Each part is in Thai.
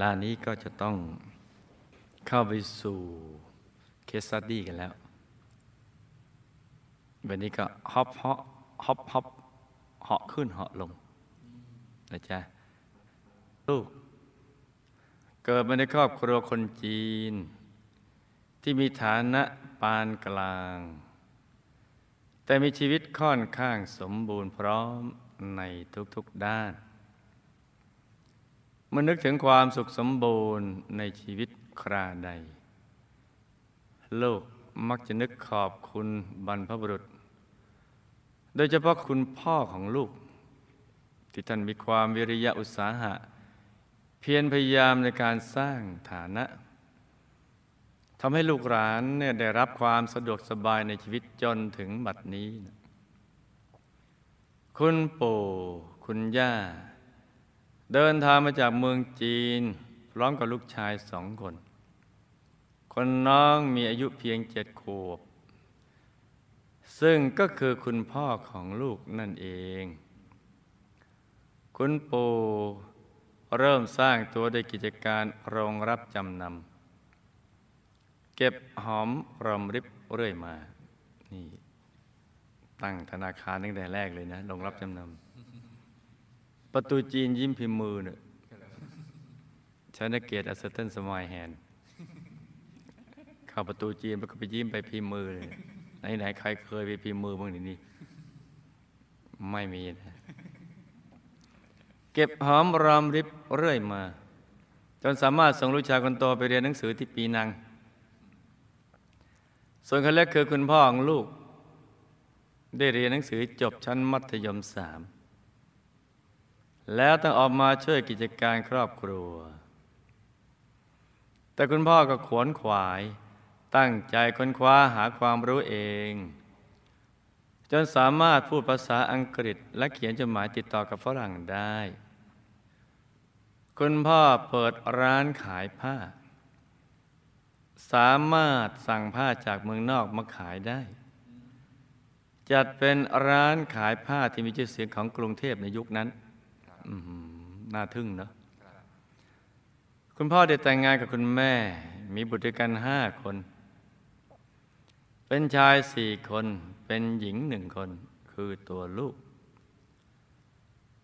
คราวนี้ก็จะต้องเข้าไปสู่ case study กันแล้ว วันนี้ก็ hop hop hop hop เหาะขึ้นเหาะลงนะจ๊ะลูก เกิดมาในครอบครัวคนจีน ที่มีฐานะปานกลาง แต่มีชีวิตค่อนข้างสมบูรณ์พร้อมในทุกๆด้าน มื่อนึกถึงความสุขสมบูรณ์ในชีวิตคราใด ลูกมักจะนึกขอบคุณบรรพบุรุษ โดยเฉพาะคุณพ่อของลูก ที่ท่านมีความวิริยะอุตสาหะ เพียรพยายามในการสร้างฐานะทำให้ลูกหลานเนี่ยได้รับความสะดวกสบายในชีวิตจนถึงบัดนี้ คุณปู่คุณย่า เดินทางมาจากเมืองจีน พร้อมกับลูกชายสองคน คนน้องมีอายุเพียงเจ็ดขวบ ซึ่งก็คือคุณพ่อของลูกนั่นเอง คุณปู่เริ่มสร้างตัวด้วยกิจการโรงรับจำนำ เก็บหอมรอมริบเรื่อยมา นี่ ตั้งธนาคารตั้งแต่แรกเลยนะโรงรับจำนำ ประตูจีนยิ้มพิมพ์มือเนี่ยชนเกียรติอัสเทนสมายแฮนเข้าประตูจีนแล้วก็ไปยิ้มไปพิมพ์มือเลยไหนๆใครเคยไปพิมพ์มือบ้างนี่ไม่มีนะเก็บหอมรอมริบเรื่อยมา จนสามารถส่งลูกชายคนโตไปเรียนหนังสือที่ปีนัง ส่วนคนเล็กคือคุณพ่อของลูก ได้เรียนหนังสือจบชั้นมัธยมสาม แล้วต้องออกมาช่วยกิจการครอบครัว แต่คุณพ่อก็ขวนขวาย ตั้งใจค้นคว้าหาความรู้เอง จนสามารถพูดภาษาอังกฤษ และเขียนจดหมายติดต่อกับฝรั่งได้ คุณพ่อเปิดร้านขายผ้า สามารถสั่งผ้าจากเมืองนอกมาขายได้ จัดเป็นร้านขายผ้าที่มีชื่อเสียงของกรุงเทพในยุคนั้น น่าทึ่งเนาะคุณพ่อได้แต่งงานกับคุณแม่ มีบุตรด้วยกันห้าคน เป็นชายสี่คน เป็นหญิงหนึ่งคน คือตัวลูก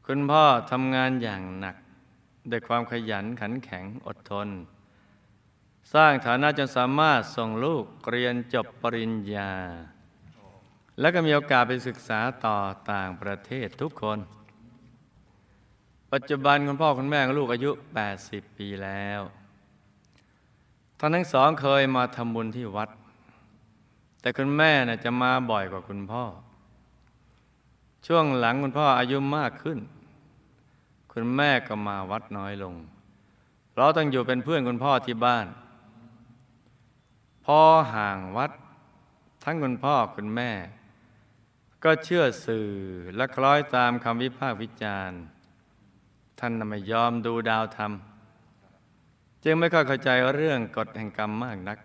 คุณพ่อทำงานอย่างหนักด้วยความขยันขันแข็งอดทน สร้างฐานะจนสามารถส่งลูกเรียนจบปริญญา และก็มีโอกาสไปศึกษาต่อต่างประเทศทุกคน ปัจจุบันคุณพ่อคุณแม่ของลูกอายุ 80 ปีแล้วท่านทั้งสองเคยมาทำบุญที่วัด แต่คุณแม่น่ะจะมาบ่อยกว่าคุณพ่อ ช่วงหลังคุณพ่ออายุมากขึ้น คุณแม่ก็มาวัดน้อยลง เพราะต้องอยู่เป็นเพื่อนคุณพ่อที่บ้านพอห่างวัด ทั้งคุณพ่อคุณแม่ ก็เชื่อสื่อและคล้อยตามคำวิพากษ์วิจารณ์ ท่านไม่ยอมดูดาวธรรม จึงไม่ค่อยเข้าใจเรื่องกฎแห่งกรรมมากนัก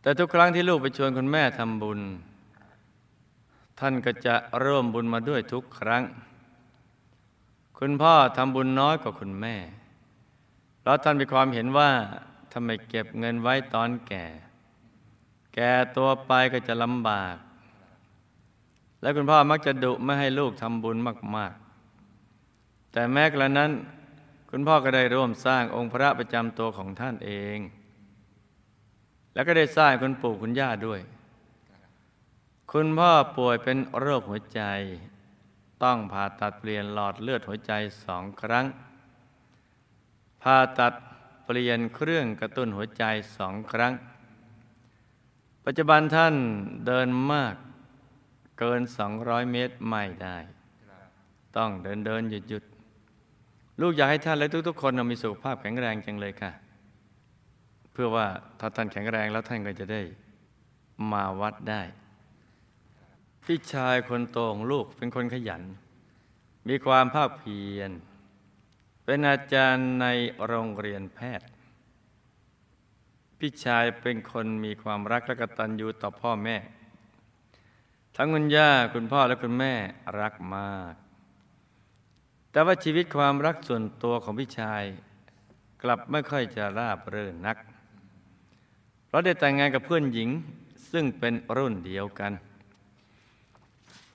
แต่ทุกครั้งที่ลูกไปชวนคุณแม่ทำบุญ ท่านก็จะร่วมบุญมาด้วยทุกครั้ง คุณพ่อทำบุญน้อยกว่าคุณแม่เพราะท่านมีความเห็นว่าทำไมเก็บเงินไว้ตอนแก่ แก่ตัวไปก็จะลำบาก และคุณพ่อมักจะดุไม่ให้ลูกทำบุญมาก ๆ แต่แม้กระนั้น คุณพ่อก็ได้ร่วมสร้างองค์พระประจำตัวของท่านเอง แล้วก็ได้สร้างคุณปู่คุณย่าด้วย คุณพ่อป่วยเป็นโรคหัวใจ ต้องผ่าตัดเปลี่ยนหลอดเลือดหัวใจสองครั้ง ผ่าตัดเปลี่ยนเครื่องกระตุ้นหัวใจสองครั้ง ปัจจุบันท่านเดินมากเกิน 200 เมตรไม่ได้ ต้องเดินเดินหยุดหยุด ลูกอยากให้ท่านและทุก ๆ คนมีสุขภาพแข็งแรงจังเลยค่ะ เพื่อว่าถ้าท่านแข็งแรงแล้วท่านก็จะได้มาวัดได้ พี่ชายคนโตของลูกเป็นคนขยัน มีความภาคเพียร เป็นอาจารย์ในโรงเรียนแพทย์ พี่ชายเป็นคนมีความรักและกตัญญูต่อพ่อแม่ ทั้งคุณย่าคุณพ่อและคุณแม่รักมาก แต่ว่าชีวิตความรักส่วนตัวของพี่ชาย กลับไม่ค่อยจะราบรื่นนัก เพราะได้แต่งงานกับเพื่อนหญิงซึ่งเป็นรุ่นเดียวกัน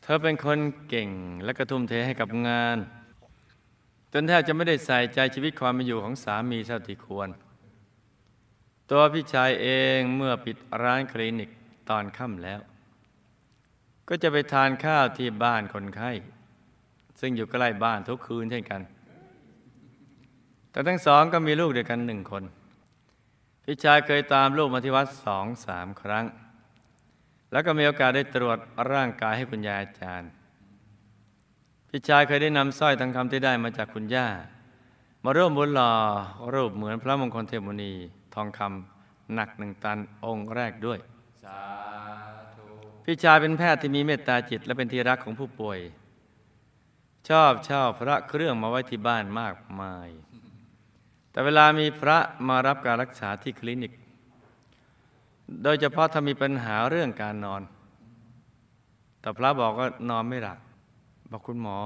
เธอเป็นคนเก่งและกระทุ่มเทให้กับงาน จนแทบจะไม่ได้ใส่ใจชีวิตความเป็นอยู่ของสามีเท่าที่ควร ตัวพี่ชายเองเมื่อปิดร้านคลินิกตอนค่ำแล้ว ก็จะไปทานข้าวที่บ้านคนไข้ ซึ่งอยู่ใกล้บ้านทุกคืนเช่นกัน แต่ทั้งสองก็มีลูกเดียวกันหนึ่งคน พี่ชายเคยตามลูกมาที่วัดสองสามครั้ง แล้วก็มีโอกาสได้ตรวจร่างกายให้คุณยายอาจารย์ พี่ชายเคยได้นำสร้อยทองคำที่ได้มาจากคุณย่า มาร่วมบุญหล่อรูปเหมือนพระมงคลเทพมุนีทองคำหนักหนึ่งตันองค์แรกด้วยสาธุพี่ชายเป็นแพทย์ที่มีเมตตาจิตและเป็นที่รักของผู้ป่วย ชอบเช่าพระเครื่องมาไว้ที่บ้านมากมาย แต่เวลามีพระมารับการรักษาที่คลินิก โดยเฉพาะถ้ามีปัญหาเรื่องการนอน แต่พระบอกว่านอนไม่หลับบอกคุณหมอ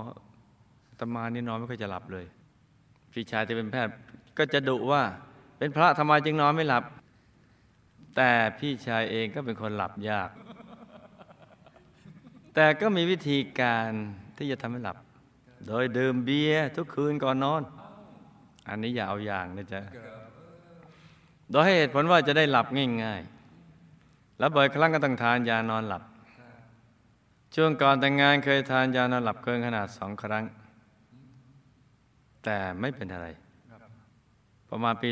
ตมานี่นอนไม่ค่อยจะหลับเลยพี่ชายที่เป็นแพทย์ก็จะดุว่า เป็นพระทำไมจึงนอนไม่หลับ แต่พี่ชายเองก็เป็นคนหลับยาก แต่ก็มีวิธีการที่จะทำให้หลับ โดยดื่มเบียร์ทุกคืนก่อนนอน อันนี้อย่าเอาอย่างนะจ๊ะ โดยให้เหตุผลว่าจะได้หลับง่ายๆ แล้วบ่อยครั้งก็ต้องทานยานอนหลับ ช่วงก่อนแต่งงานเคยทานยานอนหลับเกินขนาดสองครั้ง แต่ไม่เป็นอะไร ประมาณปี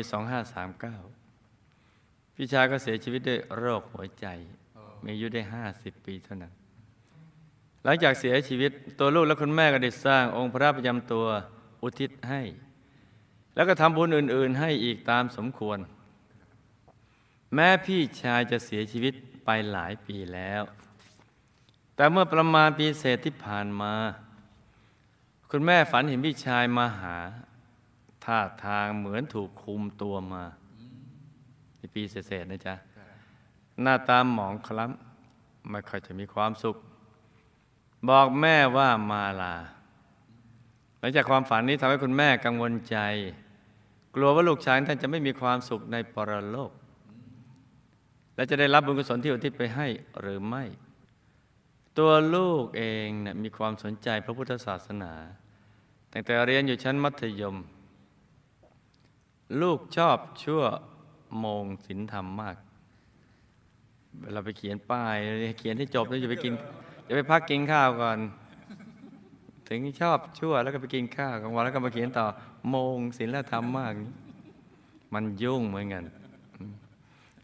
2539 พี่ชายก็เสียชีวิตด้วยโรคหัวใจ มีอายุได้ 50 ปีเท่านั้น หลังจากเสียชีวิตตัวลูกและคุณแม่ก็ได้สร้างองค์พระประจำตัวอุทิศให้ แล้วก็ทำบุญอื่น ๆ ให้อีกตามสมควร แม้พี่ชายจะเสียชีวิตไปหลายปีแล้ว แต่เมื่อประมาณปีเศษที่ผ่านมา คุณแม่ฝันเห็นพี่ชายมาหาท่าทางเหมือนถูกคุมตัวมาในปีเศษๆนะจ๊ะหน้าตามหมองคล้ำไม่ค่อยจะมีความสุข บอกแม่ว่ามาลา หลังจากความฝันนี้ทำให้คุณแม่กังวลใจ กลัวว่าลูกชายท่านจะไม่มีความสุขในปรโลก และจะได้รับบุญกุศลที่อุทิศไปให้หรือไม่ ตัวลูกเองเนะี่ยมีความสนใจพระพุทธศาสนาตั้งแต่เรียนอยู่ชั้นมัธยม ลูกชอบชั่วโมงศีลธรรมมากเวลาไปเขียนป้ายเขียนให้จบแล้วจะไปกิน จะไปพักกินข้าวก่อน ถึงชอบชั่วแล้วก็ไปกินข้าวกลางวันแล้วก็มาเขียนต่อโมงศีลธรรมมาก มันยุ่งเหมือนกัน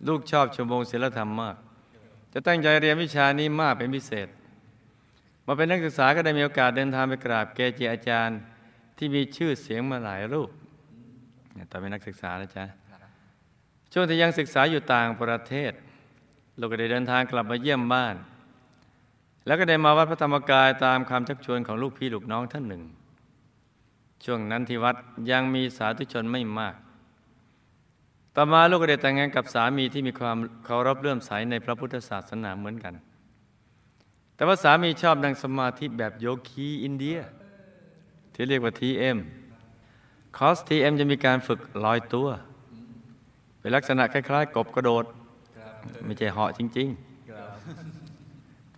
ลูกชอบชั่วโมงศีลธรรมมาก จะตั้งใจเรียนวิชานี้มากเป็นพิเศษ มาเป็นนักศึกษาก็ได้มีโอกาสเดินทางไปกราบเกจิอาจารย์ ที่มีชื่อเสียงมาหลายรูปตอนเป็นนักศึกษานะจ๊ะช่วงที่ยังศึกษาอยู่ต่างประเทศ ลูกก็ได้เดินทางกลับมาเยี่ยมบ้าน แล้วก็ได้มาวัดพระธรรมกายตามคำชักชวนของลูกพี่ลูกน้องท่านหนึ่ง ช่วงนั้นที่วัดยังมีสาธุชนไม่มาก ต่อมาลูกก็ได้แต่งงานกับสามีที่มีความเคารพเลื่อมใสในพระพุทธศาสนาเหมือนกัน แต่ว่าสามีชอบนั่งสมาธิแบบโยคีอินเดีย ที่เรียกว่า TM คอส TM จะมีการฝึกลอยตัว เป็นลักษณะคล้ายๆ กบกระโดด ไม่ใช่เหาะจริง ๆ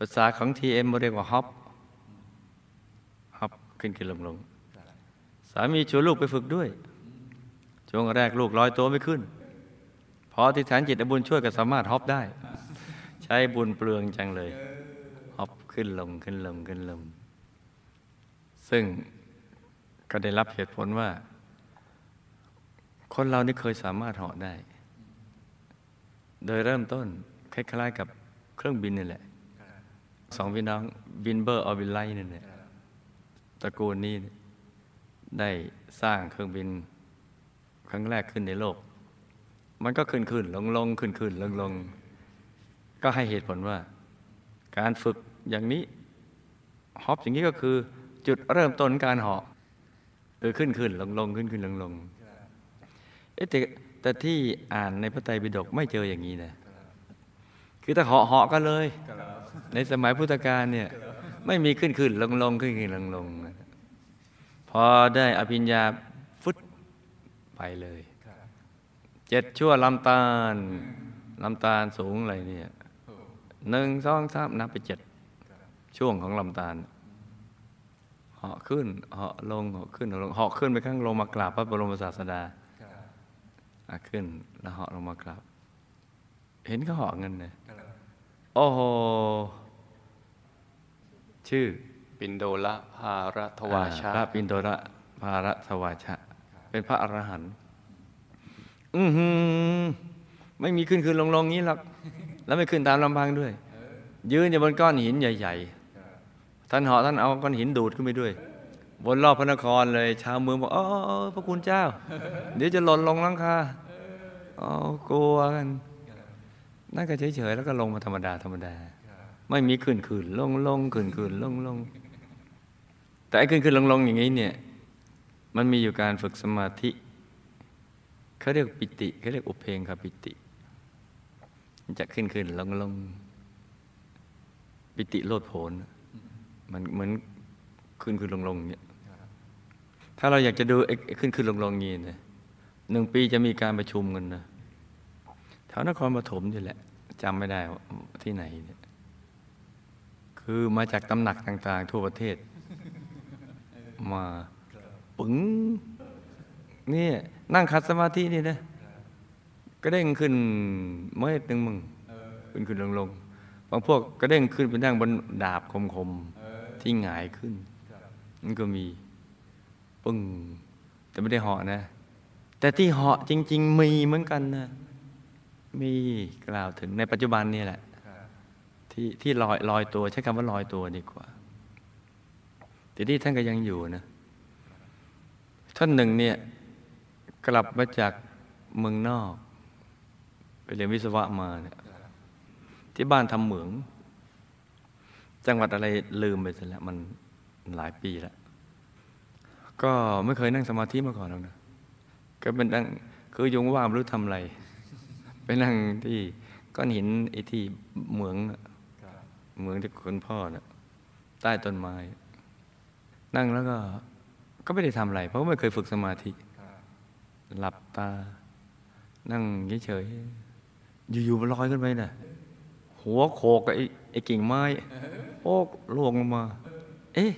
าษาของ TM เอ็มเรียกว่าฮอปฮอปขึ้นขึ้นลงลงสามีชวนลูกไปฝึกด้วย ช่วงแรกลูกลอยตัวไม่ขึ้น พอที่ฐานจิตอบุญช่วยก็สามารถฮอปได้ ใช้บุญเปลืองจังเลยฮอปขึ้นลงขึ้นลงขึ้นลง ซึ่งก็ได้รับเหตุผลว่า คนเรานี่เคยสามารถเหาะได้ โดยเริ่มต้นคล้ายๆกับเครื่องบินนี่แหละ สองพี่น้องบินเบอร์ออบิไลนี่แหละตระกูลนี้ได้สร้างเครื่องบินครั้งแรกขึ้นในโลก มันก็ขึ้นขึ้นลงลงขึ้นขึ้นลงลงก็ให้เหตุผลว่า การฝึกอย่างนี้ฮอปอย่างนี้ก็คือจุดเริ่มต้นการเหาะเออขึ้นขึ้นลงลงขึ้นขึ้นลงลงเอ๊ะแต่แต่ที่อ่านในพระไตรปิฎกไม่เจออย่างนี้นะคือถ้าเหาะเหาะกันเลย ในสมัยพุทธกาลเนี่ยไม่มีขึ้นขึ้นลงลงขึ้นขึ้นลงลงพอได้อภิญญาฟุตไปเลยเจ็ดชั่วลำตาลลำตาลสูงอะไรเนี่ยหนึ่งสองสามนับไปเจ็ดช่วงของลำตาลเหาะขึ้นเหาะลงเหาะขึ้นเหาะลงเหาะขึ้นไปข้างลงมากราบพระบรมศาสดาอะขึ้นแล้วเหาะลงมากราบ เห็นเขาเหาะเงินเลยโอ้โห ชื่อปินโดละภารทวาชาพระปินโดระภารทวาชะ เป็นพระอรหันต์อือหือไม่มีขึ้นขึ้นลงลงงี้หรอกแล้วไม่ขึ้นตามลำพังด้วย ยืนอยู่บนก้อนหินใหญ่ ๆ ท่านเหาะท่านเอาก้อนหินดูดขึ้นไปด้วย บนรอบพระนครเลย ชาวเมืองบอกอ๋อพระคุณเจ้า เดี๋ยวจะหล่นลงหลังคาอ๋อกลัวกันนั่นก็เฉยๆแล้วก็ลงมาธรรมดาธรรมดา ไม่มีขึ้นขึ้นลงลงขึ้นขึ้นลงลงแต่ไอ้ขึ้นขึ้นลงลงอย่างนี้เนี่ยมันมีอยู่การฝึกสมาธิเขาเรียกปิติเขาเรียกอุเพงคปิติมันจะขึ้นขึ้นลงลงปิติโลดโผนมันเหมือนขึ้นขึ้นลงลงอย่างเงี้ยถ้าเราอยากจะดูไอ้ขึ้นขึ้นลงลงงี้นะหนึ่งปีจะมีการประชุมกันนะแถวนครปฐมนี่แหละจำไม่ได้ว่าที่ไหนเนี่ย คือมาจากตำหนักต่าง ๆ ทั่วประเทศ มาปึ๋งนี่นั่งคัดสมาธินี่นะก็เด้งขึ้นเมื่อหนึ่งมึงขึ้นขึ้นลงลงบางพวกก็เด้งขึ้นไปนั่งบนดาบคมๆที่หงายขึ้นมันก็มีปึ้งแต่ไม่ได้เหาะนะ แต่ที่เหาะจริง ๆ มีเหมือนกันนะมีกล่าวถึงในปัจจุบันนี่แหละ ที่ที่ลอยลอยตัวใช้คำว่าลอยตัวดีกว่าแต่ที่ท่านก็ยังอยู่นะ ท่านหนึ่งเนี่ยกลับมาจากเมืองนอก ไปเรียนวิศวะมาเนี่ยที่บ้านทำเหมือง จังหวัดอะไรลืมไปซะแล้วมันหลายปีแล้ว ก็ไม่เคยนั่งสมาธิมาก่อนหรอกนะก็เป็นนั่งคือยุงว่างไม่รู้ทำอะไร ไปนั่งที่ก้อนหินไอ้ที่เหมือง เหมือนที่คุณพ่อนะ่ะใต้ต้นไม้ นั่งแล้วก็ก็ไม่ได้ทำอะไร เพราะไม่เคยฝึกสมาธิ หลับตา นั่งเฉยๆอยู่ๆมันลอยขึ้นไปน่ะหัวโขกกับไอ้ไอ้กิ่งไม้โอกลวงลงมา เอ๊ะ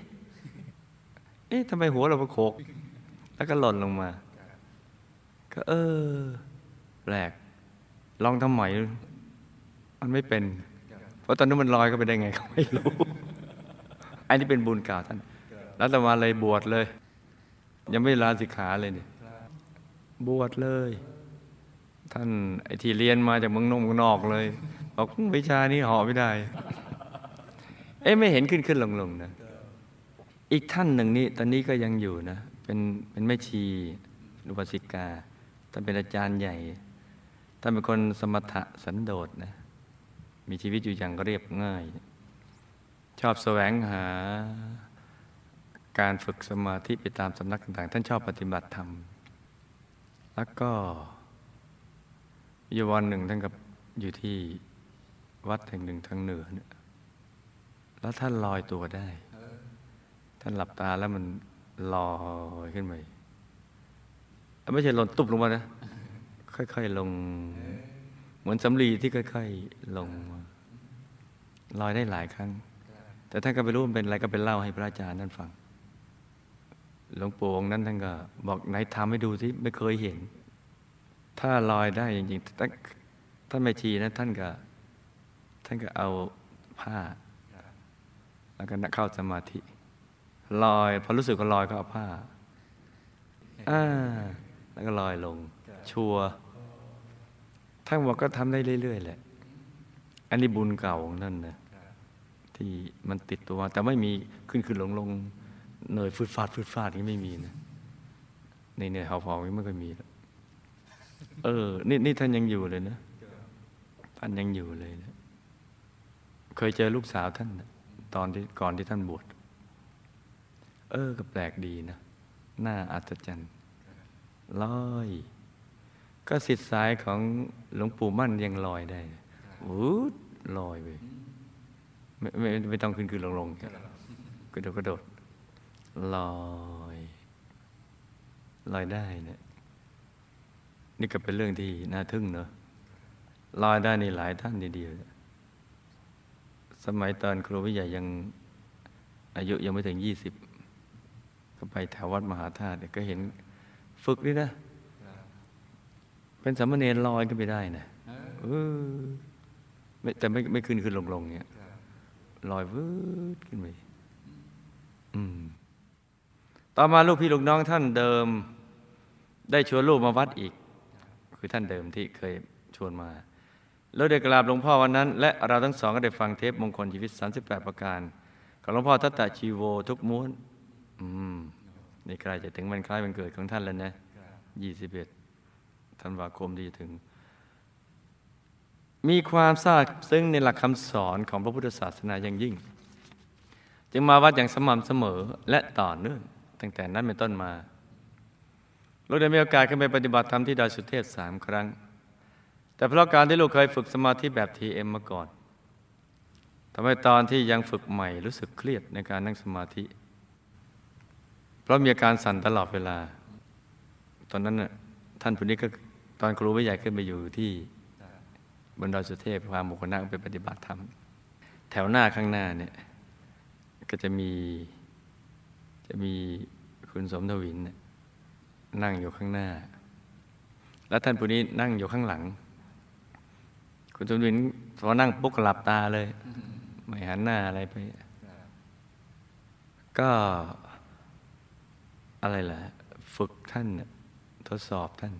เอ๊ะทำไมหัวเราไปโขก แล้วก็หล่นลงมา ก็เออ แปลก ลองทำใหม่มันไม่เป็น เพราะตอนนั้นมันลอยก็ไปได้ไงก็ไม่รู้ อันนี้เป็นบุญเก่าท่าน แล้วต่มาเลยบวชเลย ยังไม่ลาสิกขาเลยเนี่ยบวชเลย ท่านไอ้ที่เรียนมาจากเมืองนอกเมืองนอกเลยบอกวิชานี้หอไม่ได้ เอ๊ะไม่เห็นขึ้นขึ้นลงลงนะ อีกท่านหนึ่งนี่ตอนนี้ก็ยังอยู่นะ เป็นเป็นแม่ชีอุปสิกาท่านเป็นอาจารย์ใหญ่ท่านเป็นคนสมถะสันโดษนะ มีชีวิตอยู่อย่างเรียบง่าย ชอบแสวงหาการฝึกสมาธิไปตามสำนักต่างๆ ท่านชอบปฏิบัติธรรม แล้วก็อยู่วันหนึ่งท่านกับอยู่ที่วัดแห่งหนึ่งทางเหนือเนี่ยแล้วท่านลอยตัวได้ ท่านหลับตาแล้วมันลอยขึ้นไปไม่ใช่หล่นตุบลงมานะ ค่อย ๆ ลง เหมือนสำลีที่ค่อย ๆ ลงมา ลอยได้หลายครั้ง แต่ท่านก็ไม่รู้มันเป็นอะไรก็เป็นเล่าให้พระอาจารย์ท่านฟัง หลวงปู่องค์นั้นท่านก็ บอกไหนทำให้ดูสิไม่เคยเห็น ถ้าลอยได้จริงๆท่านท่านไม่ชีนะท่านก็ ท่านก็เอาผ้า แล้วก็เข้าสมาธิลอยพอรู้สึกก็ลอยก็เอาผ้าอ่าแล้วก็ลอยลง ชัวร์ท่านบอกก็ทำได้เรื่อยๆแหละ อันนี้บุญเก่าของท่านนะ ที่มันติดตัว แต่ไม่มีขึ้นขึ้นลงลงเหนื่อยฟืดฟาดฟืดฟาดนี่ไม่มีนะในเหนื่อยหอบหอบนี่ไม่เคยมีแล้วเออ นี่นี่ท่านยังอยู่เลยนะท่านยังอยู่เลยนะเคยเจอลูกสาวท่านนะตอนที่ก่อนที่ท่านบวชเออก็แปลกดีนะน่าอัศจรรย์ลอย ก็สิทธิ์สายของหลวงปู่มั่นยังลอยได้วูดลอยไป ไม่ไม่ไม่ต้องขึ้นขึ้นลงลงกระโดดกระโดดลอยลอยได้เนะี่ยนี่ก็เป็นเรื่องที่น่าทึ่งเนอะลอยได้นี่หลายท่านทีเดียวสมัยตอนครูวิทยายังอายุยังไม่ถึงยี่สิบก็ไปแถววัดมหาธาตุเนี่ยก็เห็นฝึกนี่นะ เป็นสามเณรลอยขึ้นไปได้นะเออแต่ไม่ไม่ขึ้นขึ้นลงลงเนี่ย ลอยวืดขึ้นไปอืมต่อมาลูกพี่ลูกน้องท่านเดิม ได้ชวนลูกมาวัดอีก คือท่านเดิมที่เคยชวนมา แล้วได้กราบหลวงพ่อวันนั้น และเราทั้งสองก็ได้ฟังเทปมงคลชีวิต 38 ประการของหลวงพ่อทัตตะชีโวทุกม้วนอืมนี่ใกล้จะถึงวันคล้ายวันเกิดของท่านแล้วนะ 21ธันวาคมที่จะถึง มีความทราบซึ่งในหลักคำสอนของพระพุทธศาสนาอย่างยิ่ง จึงมาวัดอย่างสม่ำเสมอและต่อเนื่องตั้งแต่นั้นเป็นต้นมาลูกได้มีโอกาสขึ้นไปปฏิบัติธรรมที่ดอยสุเทพสามครั้ง แต่เพราะการที่ลูกเคยฝึกสมาธิแบบทีเอ็มมาก่อนทำให้ตอนที่ยังฝึกใหม่รู้สึกเครียดในการนั่งสมาธิ เพราะมีอาการสั่นตลอดเวลา ตอนนั้นน่ะท่านผู้นี้ก็ตอนครูไม่ใหญ่ขึ้นไปอยู่ที่ บนดอยสุเทพพาหมู่คณะไปปฏิบัติธรรม แถวหน้าข้างหน้าเนี่ยก็จะมีจะมีคุณสมทวินนั่งอยู่ข้างหน้า แล้วท่านผู้นี้นั่งอยู่ข้างหลัง คุณสมทวินพอนั่งปุ๊บหลับตาเลย ไม่หันหน้าอะไรไป ก็อะไรล่ะ ฝึกท่านทดสอบท่าน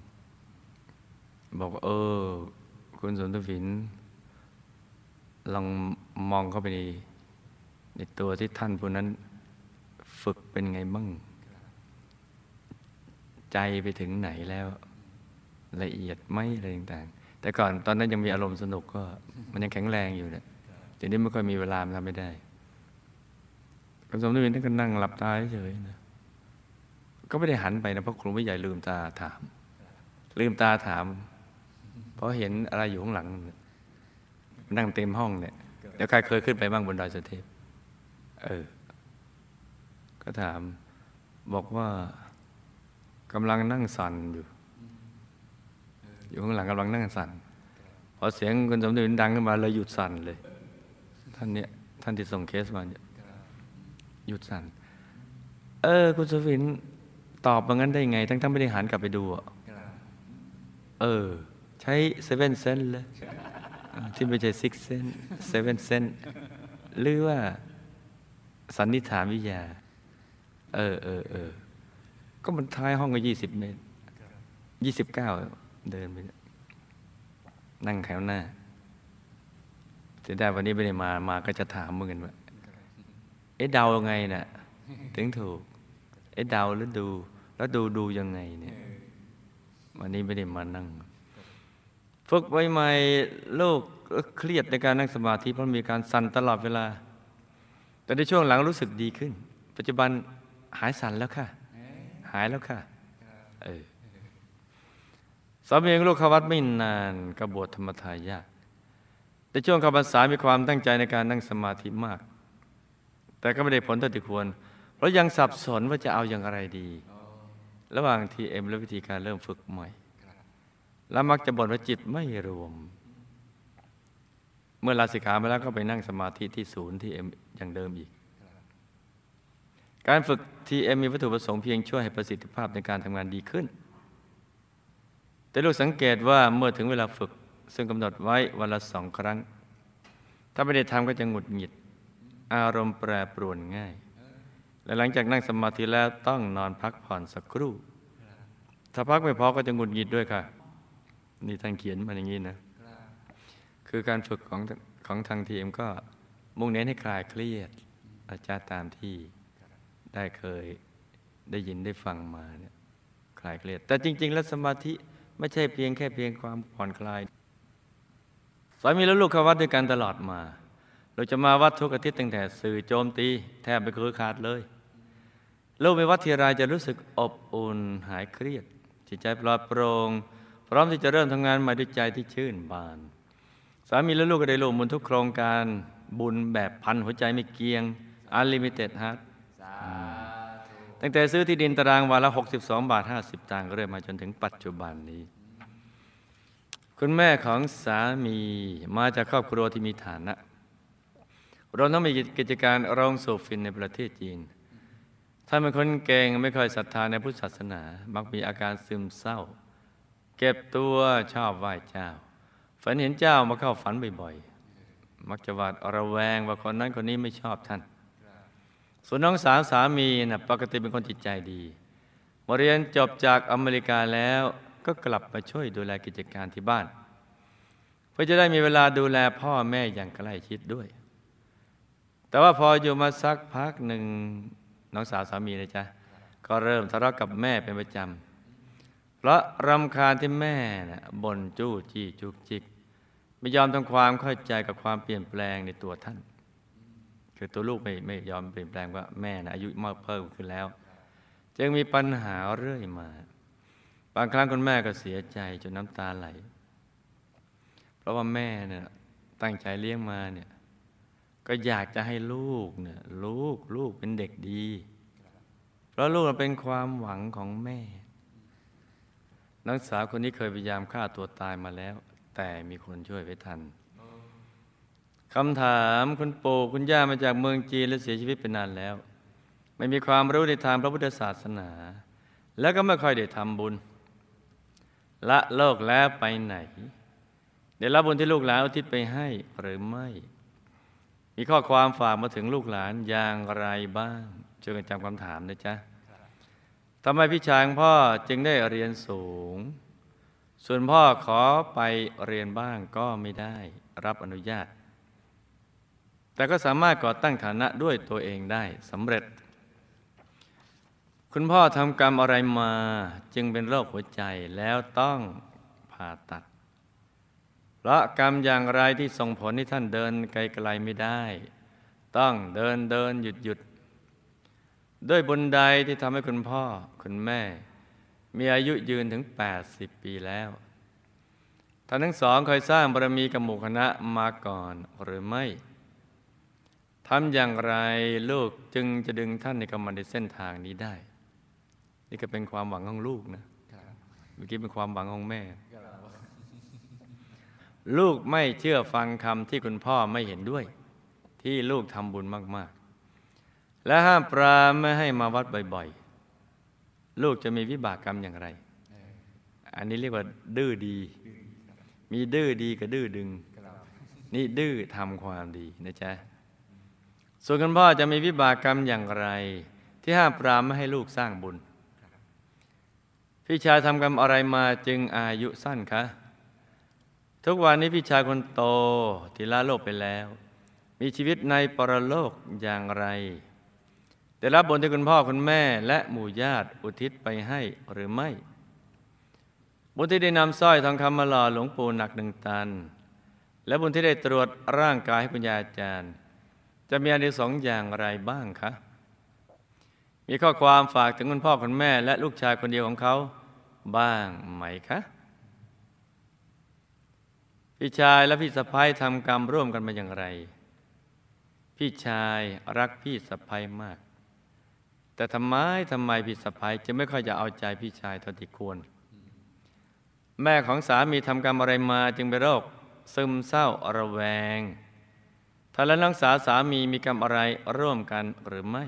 บอกว่าเออ คุณสมทวินลองมองเข้าไปในในตัวที่ท่านผู้นั้นฝึกเป็นไงบ้างใจไปถึงไหนแล้วละเอียดไหมอะไรต่างๆแต่ก่อนตอนนั้นยังมีอารมณ์สนุกก็ มันยังแข็งแรงอยู่เนี่ยทีนี้ไม่ค่อยมีเวลามันทำไม่ได้คุณสมทวินท่านก็นั่งหลับตาเฉยนะก็ไม่ได้หันไปนะเพราะครูไม่ใหญ่ลืมตาถาม ลืมตาถาม เพราะเห็นอะไรอยู่ข้างหลัง นั่งเต็มห้องเนี่ยเดี๋ยวใครเคยขึ้นไปบ้างบนดอยสุเทพเออ ก็ถามบอกว่ากำลังนั่งสั่นอยู่ อยู่ข้างหลังกำลังนั่งสั่นพอเสียงคุณสมเด็จดังขึ้นมาเลยหยุดสั่นเลย ท่านเนี่ยท่านที่ส่งเคสมาเนี่ยหยุดสั่น เออ คุณสวินตอบมางั้นได้ไง ทั้งทั้งที่ไม่ได้หันกลับไปดูอะเออ ใช้ seventh sense เลยที่ไม่ใช่ sixth sense seventh sense หรือว่าสันนิษฐานวิทยา เออเออเออก็มันท้ายห้องก็ยี่สิบเมตรยี่สิบเก้าเดินไปนั่งแถวหน้าจะได้วันนี้ไม่ได้มามาก็จะถามมึงกันว่าเอ๊ะเดายังไงน่ะ ถึงถูก เอ๊ะเดาแล้วดู แล้วดูดูยังไงเนี่ย วันนี้ไม่ได้มานั่ง ฝึกไว้ใหม่ลูกเครียดในการนั่งสมาธิเพราะมีการสั่นตลอดเวลา แต่ในช่วงหลังรู้สึกดีขึ้น ปัจจุบันหายสั่นแล้วค่ะ หายแล้วค่ะเออสามีของลูกเข้าวัดไม่นานกระบวชธรรมทายาทแต่ช่วงเข้าพรรษามีความตั้งใจในการนั่งสมาธิมาก แต่ก็ไม่ได้ผลเท่าที่ควร เพราะยังสับสนว่าจะเอาอย่างไรดี ระหว่างทีเอ็มและวิธีการเริ่มฝึกใหม่ แล้วมักจะบ่นว่าจิตไม่รวม เมื่อลาสิกขามาแล้วก็ไปนั่งสมาธิที่ศูนย์ทีเอ็มอย่างเดิมอีก การฝึก TM มีวัตถุประสงค์เพียงช่วยให้ประสิทธิภาพในการทำงานดีขึ้น แต่ลูกสังเกตว่าเมื่อถึงเวลาฝึกซึ่งกำหนดไว้วันละสองครั้ง ถ้าไม่ได้ทำก็จะหงุดหงิด อารมณ์แปรปรวนง่าย และหลังจากนั่งสมาธิแล้วต้องนอนพักผ่อนสักครู่ ถ้าพักไม่พอก็จะหงุดหงิดด้วยค่ะ นี่ท่านเขียนมาอย่างนี้นะ คือการฝึกของของทางทีมก็มุ่งเน้นให้คลายเครียด อาจารย์ตามที่ได้เคยได้ยินได้ฟังมาเนี่ยคลายเครียด แต่จริง ๆ แล้วสมาธิไม่ใช่เพียงแค่เพียงความผ่อนคลายสามีและลูกเข้าวัดด้วยกันตลอดมา เราจะมาวัดทุกอาทิตย์ตั้งแต่สื่อโจมตี แทบไม่เคยขาดเลยลูกไปวัดทีไรจะรู้สึกอบอุ่นหายเครียดจิตใจปลอดโปร่ง ร้อมที่จะเริ่มทำงานใหม่ด้วยใจที่ชื่นบาน สามีและลูกก็ได้ร่วมบุญทุกโครงการบุญแบบพันหัวใจไม่เกียง Unlimited Heart ตั้งแต่ซื้อที่ดินตารางวาละ 62 บาท 50ตังค์เรื่อยมาจนถึงปัจจุบันนี้ คุณแม่ของสามีมาจากครอบครัวที่มีฐานะเราต้องมีกิจการโรงสูบฟินในประเทศจีนท่านเป็นคนเก่งไม่ค่อยศรัทธาในพุทธศาสนา มักมีอาการซึมเศร้า เก็บตัวชอบไหว้เจ้า ฝันเห็นเจ้ามาเข้าฝันบ่อยๆ มักจะหวาดระแวงว่าคนนั้นคนนี้ไม่ชอบท่าน ส่วนน้องสาวสามีนะปกติเป็นคนจิตใจดี มาเรียนจบจากอเมริกาแล้วก็กลับมาช่วยดูแลกิจการที่บ้าน เพื่อจะได้มีเวลาดูแลพ่อแม่อย่างใกล้ชิดด้วย แต่ว่าพออยู่มาสักพักหนึ่งน้องสาวสามีนะจ๊ะก็เริ่มทะเลาะกับแม่เป็นประจำ พราะรำคาญที่แม่นะ่ะบ่นจู้จี้จุกจิก ไม่ยอมทำความเข้าใจกับความเปลี่ยนแปลงในตัวท่าน คือตัวลูกไม่ไม่ยอมเปลี่ยนแปลงว่าแม่นะอายุมากเพิ่มขึ้นแล้ว จึงมีปัญหาเรื่อยมา บางครั้งคุณแม่ก็เสียใจจนน้ำตาไหล เพราะว่าแม่เนี่ยตั้งใจเลี้ยงมาเนี่ยก็อยากจะให้ลูกเนี่ยลูกลูกเป็นเด็กดี เพราะลูกเป็นความหวังของแม่ นักศึกษาวคนนี้เคยพยายามฆ่าตัวตายมาแล้ว แต่มีคนช่วยไว้ทันคำถามคุณปู่คุณย่ามาจากเมืองจีนและเสียชีวิตไปนานแล้ว ไม่มีความรู้ในทางพระพุทธศาสนา แล้วก็ไม่ค่อยได้ทำบุญ ละโลกแล้วไปไหนเดี๋ยวรับบุญที่ลูกหลานอุทิศไปให้หรือไม่ มีข้อความฝากมาถึงลูกหลานอย่างไรบ้างช่วยกันจำคำถามนะจ๊ะ ทำไมพี่ชายของพ่อจึงได้เรียนสูง ส่วนพ่อขอไปเรียนบ้างก็ไม่ได้รับอนุญาต แต่ก็สามารถก่อตั้งฐานะด้วยตัวเองได้สำเร็จ คุณพ่อทำกรรมอะไรมาจึงเป็นโรคหัวใจแล้วต้องผ่าตัด เพราะกรรมอย่างไรที่ส่งผลให้ท่านเดินไกลๆไม่ได้ ต้องเดินเดินหยุดหยุด ด้วยบุญใดที่ทำให้คุณพ่อ คุณแม่ มีอายุยืนถึง 80 ปีแล้วท่านทั้งสองเคยสร้างบารมีกับหมู่คณะมาก่อนหรือไม่ทำอย่างไรลูกจึงจะดึงท่านในกรรมในเส้นทางนี้ได้ นี่ก็เป็นความหวังของลูกนะเมื่อกี้เป็นความหวังของแม่ ลูกไม่เชื่อฟังคำที่คุณพ่อไม่เห็นด้วย ที่ลูกทำบุญมาก ๆ และห้ามปรามไม่ให้มาวัดบ่อยๆ ลูกจะมีวิบากกรรมอย่างไร อันนี้เรียกว่าดื้อดี มีดื้อดีกับดื้อดึง นี่ดื้อทำความดีนะจ๊ะ ส่วนคุณพ่อจะมีวิบากกรรมอย่างไร ที่ห้ามปรามไม่ให้ลูกสร้างบุญ พี่ชายทำกรรมอะไรมาจึงอายุสั้นคะ ทุกวันนี้พี่ชายคนโตที่ละโลกไปแล้ว มีชีวิตในปรโลกอย่างไร ได้รับบนที่คุณพ่อคุณแม่ และหมู่ญาติอุทิศไปให้หรือไม่ บุญที่ได้นำสร้อยทองคำมาหล่อหลวงปู่หนักหนึ่งตัน และบุญที่ได้ตรวจร่างกายให้คุณยาอาจารย์ จะมีอันที่สองอย่างไรบ้างคะมีข้อความฝากถึงคุณพ่อคุณแม่ และลูกชายคนเดียวของเขาบ้างไหมคะพี่ชายและพี่สะพ้ายทำกรรมร่วมกันมาอย่างไร พี่ชายรักพี่สะพ้ายมาก แต่ทำไมทำไมพี่สะพ้ายจะไม่ค่อยจะเอาใจพี่ชายเท่าที่ควร แม่ของสามีทำกรรมอะไรมาจึงเป็นโรค ซึมเศร้าระแวงท่านและน้องสาวสามีมีกรรมอะไรร่วมกันหรือไม่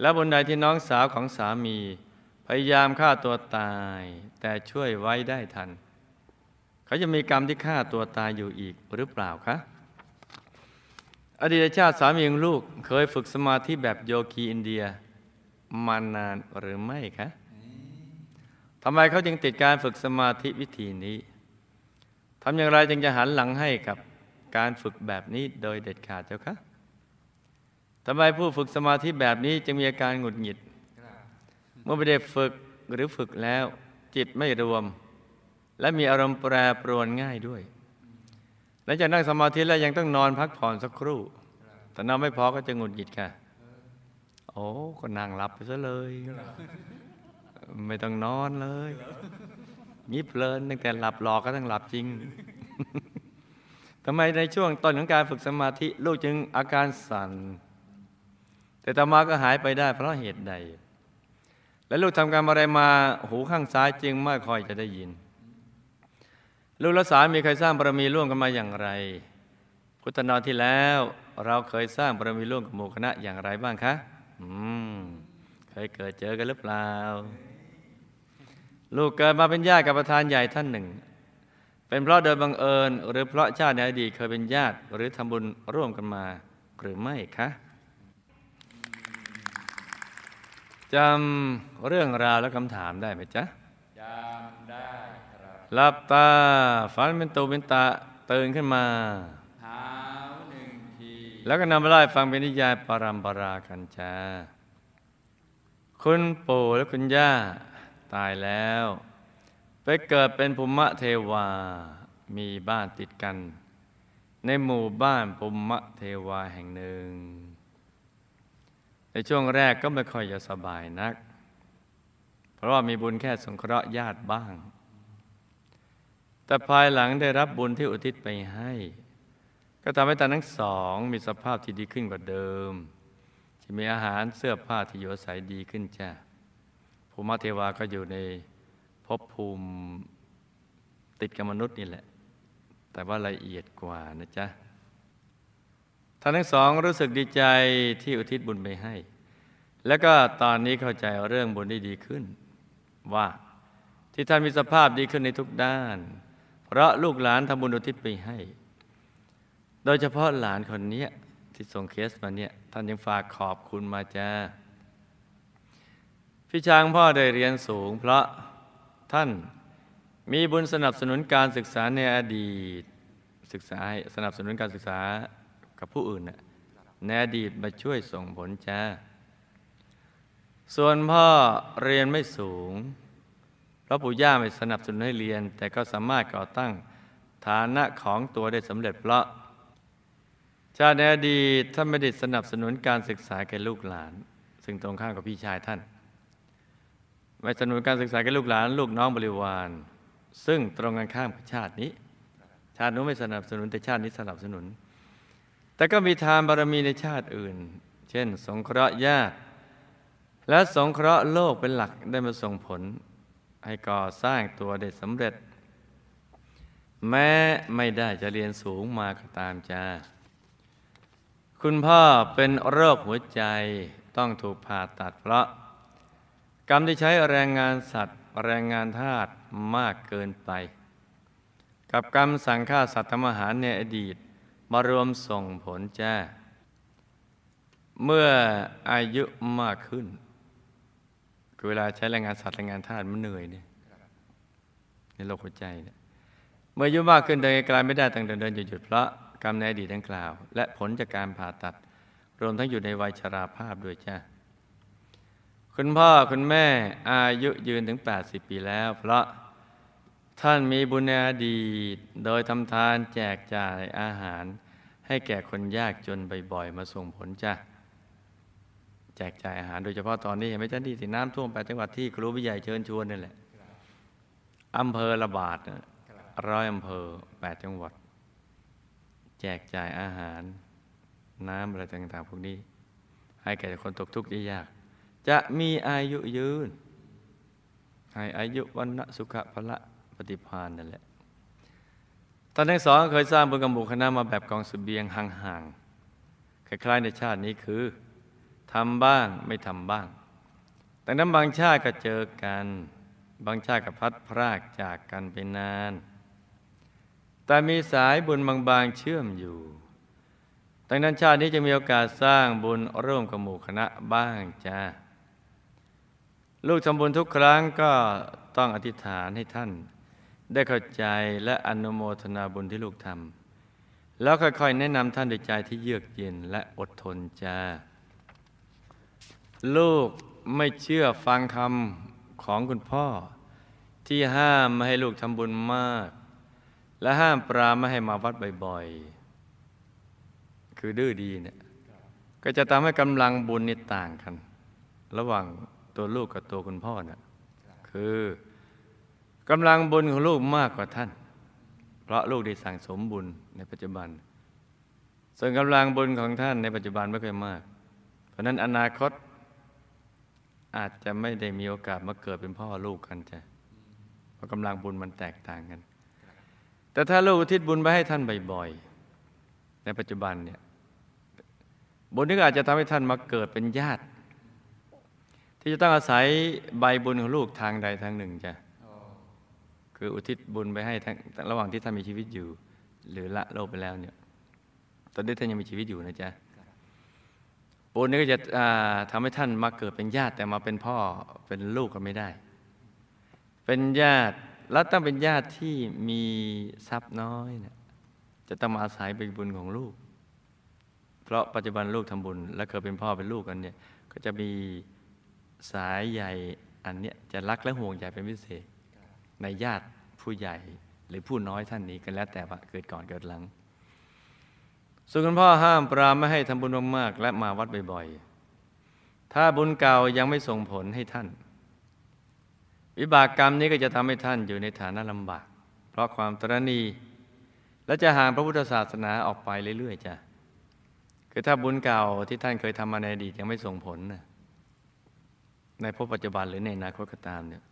และบนใดที่น้องสาวของสามี พยายามฆ่าตัวตาย แต่ช่วยไว้ได้ทัน เขาจะมีกรรมที่ฆ่าตัวตายอยู่อีกหรือเปล่าคะ อดีตชาติสามีของลูกเคยฝึกสมาธิแบบโยคีอินเดีย มานานหรือไม่คะทำไมเขาจึงติดการฝึกสมาธิวิธีนี้ทำอย่างไรจึงจะหันหลังให้กับการฝึกแบบนี้โดยเด็ดขาดเจ้าคะทำไมผู้ฝึกสมาธิแบบนี้จึงมีอาการหงุดหงิด เมื่อไม่ได้ฝึกหรือฝึกแล้ว จิตไม่รวม และมีอารมณ์แปรปรวนง่ายด้วย หลังจากนั่งสมาธิแล้วยังต้องนอนพักผ่อนสักครู่ แต่นอนไม่พอก็จะหงุดหงิดค่ะ โอ้ก็นั่งหลับไปซะเลย ไม่ต้องนอนเลยมีเพลินตั้งแต่หลับหลอกก็ต้องหลับจริงทำไมในช่วงต้นของการฝึกสมาธิ ลูกจึงอาการสั่น แต่ต่อมาก็หายไปได้เพราะเหตุใด และลูกทำการอะไรมาหูข้างซ้ายจึงไม่ค่อยจะได้ยิน ลูกและสามีเคยสร้างบารมีร่วมกันมาอย่างไร พุทธนอนที่แล้ว เราเคยสร้างบารมีร่วมกับหมู่คณะอย่างไรบ้างคะ อืม เคยเกิดเจอกันหรือเปล่า ลูกเกิดมาเป็นญาติกับประธานใหญ่ท่านหนึ่ง เป็นเพราะโดยบังเอิญ หรือเพราะชาติในอดีตเคยเป็นญาติหรือทำบุญร่วมกันมาหรือไม่คะจำเรื่องราวและคำถามได้ไหมจ๊ะจำได้ หลับตา ฝันเป็นตูเป็นตาตื่นขึ้นมาเท้าหนึ่งทีแล้วก็นำมาไล่ฟังเป็นนิยายปรัมปรากันจ้าคุณปู่และคุณย่าตายแล้ว ไปเกิดเป็นภูมิเทวา มีบ้านติดกัน ในหมู่บ้านภูมิเทวาแห่งหนึ่ง ในช่วงแรกก็ไม่ค่อยจะสบายนัก เพราะว่ามีบุญแค่สงเคราะห์ญาติบ้าง แต่ภายหลังได้รับบุญที่อุทิศไปให้ ก็ทำให้ท่านทั้งสองมีสภาพที่ดีขึ้นกว่าเดิมที่มีอาหารเสื้อผ้าที่อยู่อาศัยดีขึ้นจ้าภูมิเทวาก็อยู่ในภพภูมิติดกับมนุษย์นี่แหละ แต่ว่าละเอียดกว่านะจ๊ะท่านทั้งสองรู้สึกดีใจที่อุทิศบุญไปให้ แล้วก็ตอนนี้เข้าใจเรื่องบุญได้ดีขึ้น ว่าที่ท่านมีสภาพดีขึ้นในทุกด้าน เพราะลูกหลานทำบุญอุทิศไปให้ โดยเฉพาะหลานคนนี้ที่ส่งเคสมาเนี่ยท่านยังฝากขอบคุณมาจ้าพี่ช้างพ่อได้เรียนสูง เพราะท่านมีบุญสนับสนุนการศึกษาในอดีตศึกษาให้สนับสนุนการศึกษากับผู้อื่นน่ะในอดีตมาช่วยส่งผลจ้า ส่วนพ่อเรียนไม่สูง ราะปู่ย่าไม่สนับสนุนให้เรียน แต่ก็สามารถก่อตั้งฐานะของตัวได้สำเร็จเพราะ ชาติในอดีตท่านไม่ได้สนับสนุนการศึกษาแก่ลูกหลาน ซึ่งตรงข้ามกับพี่ชายท่าน ไม่สนับสนุนการศึกษาแก่ลูกหลาน ลูกน้องบริวาร ซึ่งตรงกันข้ามกับชาตินี้ ชาตินู้นไม่สนับสนุนแต่ชาตินี้สนับสนุน แต่ก็มีทานบารมีในชาติอื่น เช่น สงเคราะห์ญาติ และสงเคราะห์โลกเป็นหลักได้มาส่งผล ให้ก่อสร้างตัวได้สำเร็จ แม้ไม่ได้จะเรียนสูงมาก็ตามจ้าคุณพ่อเป็นโรคหัวใจต้องถูกผ่าตัดเพราะ กรรมที่ใช้แรงงานสัตว์ แรงงานทาสมากเกินไป กับกรรมสั่งฆ่าสัตว์ทำอาหารในอดีตมารวมส่งผลจ้า เมื่ออายุมากขึ้น คือเวลาใช้แรงงานสัตว์แรงงานทาสมันเหนื่อยเนี่ยในโรคหัวใจเนี่ยเมื่ออายุมากขึ้นเดินไกลไม่ได้ตั้งแต่เดินหยุดหยุดเพราะกรรมในอดีตดังกล่าว และผลจากการผ่าตัด รวมทั้งอยู่ในวัยชราภาพด้วยจ้าคุณพ่อคุณแม่อายุยืนถึง 80 ปีแล้ว เพราะท่านมีบุญในอดีต โดยทำทานแจกจ่ายอาหาร ให้แก่คนยากจนบ่อยๆ มาส่งผลจ้า แจกจ่ายอาหารโดยเฉพาะตอนนี้เห็นไหมท่านที่สิน้ำท่วมไปจังหวัดที่ครูวิใหญ่เชิญชวนนี่แหละอำเภอระบาดร้อยอำเภอแปดจังหวัด แจกจ่ายอาหาร น้ำอะไรต่างๆพวกนี้ ให้แก่คนตกทุกข์ยาก จะมีอายุยืน ให้อายุวันนะสุขะพละปฏิพานนั่นแหละท่านทั้งสองเคยสร้างบุญกำบุคณะมาแบบกองสเสบียงห่างๆคล้ายๆในชาตินี้คือ ทำบ้างไม่ทำบ้าง แต่นั้นบางชาติก็เจอกัน บางชาติก็พัดพรากจากกันไปนาน แต่มีสายบุญบางๆเชื่อมอยู่ดังนั้นชาตินี้จะมีโอกาสสร้างบุญร่วมกับหมู่คณะบ้างจ้าลูกทำบุญทุกครั้งก็ต้องอธิษฐานให้ท่าน ได้เข้าใจและอนุโมทนาบุญที่ลูกทำแล้วค่อยๆ แนะนำท่านด้วยใจที่เยือกเย็นและอดทนจ้า ลูกไม่เชื่อฟังคำของคุณพ่อ ที่ห้ามไม่ให้ลูกทำบุญมาก และห้ามปรามไม่ให้มาวัดบ่อยๆ คือดื้อดีเนี่ยก็จะทำให้กำลังบุญนี่ต่างกัน ระหว่างตัวลูกกับตัวคุณพ่อนะ่ะคือกำลังบุญของลูกมากกว่าท่าน เพราะลูกได้สั่งสมบุญในปัจจุบัน ส่วนกำลังบุญของท่านในปัจจุบันไม่ค่อยมาก เพราะนั้นอนาคต อาจจะไม่ได้มีโอกาสมาเกิดเป็นพ่อลูกกันจ้ะเพราะกำลังบุญมันแตกต่างกัน แต่ถ้าลูกอุทิศบุญไปให้ท่านบ่อยๆในปัจจุบันเนี่ยบุญนี้อาจจะทำให้ท่านมาเกิดเป็นญาติ ที่จะต้องอาศัยใบบุญของลูกทางใดทางหนึ่งจ้ะคืออุทิศบุญไปให้ทั้งระหว่างที่ท่านมีชีวิตอยู่ หรือละโลกไปแล้วเนี่ย ตอนนี้ท่านยังมีชีวิตอยู่นะจ๊ะ บุญนี้ก็จะทำให้ท่านมาเกิดเป็นญาติแต่มาเป็นพ่อเป็นลูกกันไม่ได้ เป็นญาติแล้วต้องเป็นญาติที่มีทรัพย์น้อยเนี่ยจะต้องมาอาศัยเป็นบุญของลูก เพราะปัจจุบันลูกทำบุญ และเคยเป็นพ่อเป็นลูกกันเนี่ย ก็จะมีสายใยอันเนี้ยจะรักและห่วงใยเป็นพิเศษ ในญาติผู้ใหญ่หรือผู้น้อยท่านนี้กันแล้วแต่ว่าเกิดก่อนเกิดหลัง ส่วนคุณพ่อห้ามปรามไม่ให้ทำบุญมากๆและมาวัดบ่อยๆ ถ้าบุญเก่ายังไม่ส่งผลให้ท่าน วิบากกรรมนี้ก็จะทำให้ท่านอยู่ในฐานะลำบาก เพราะความตรณี และจะห่างพระพุทธศาสนาออกไปเรื่อยๆจ้ะคือถ้าบุญเก่าที่ท่านเคยทำมาในอดีตยังไม่ส่งผลนะในพบปัจจุบันหรือในอนาคตก็ตามเนี่ย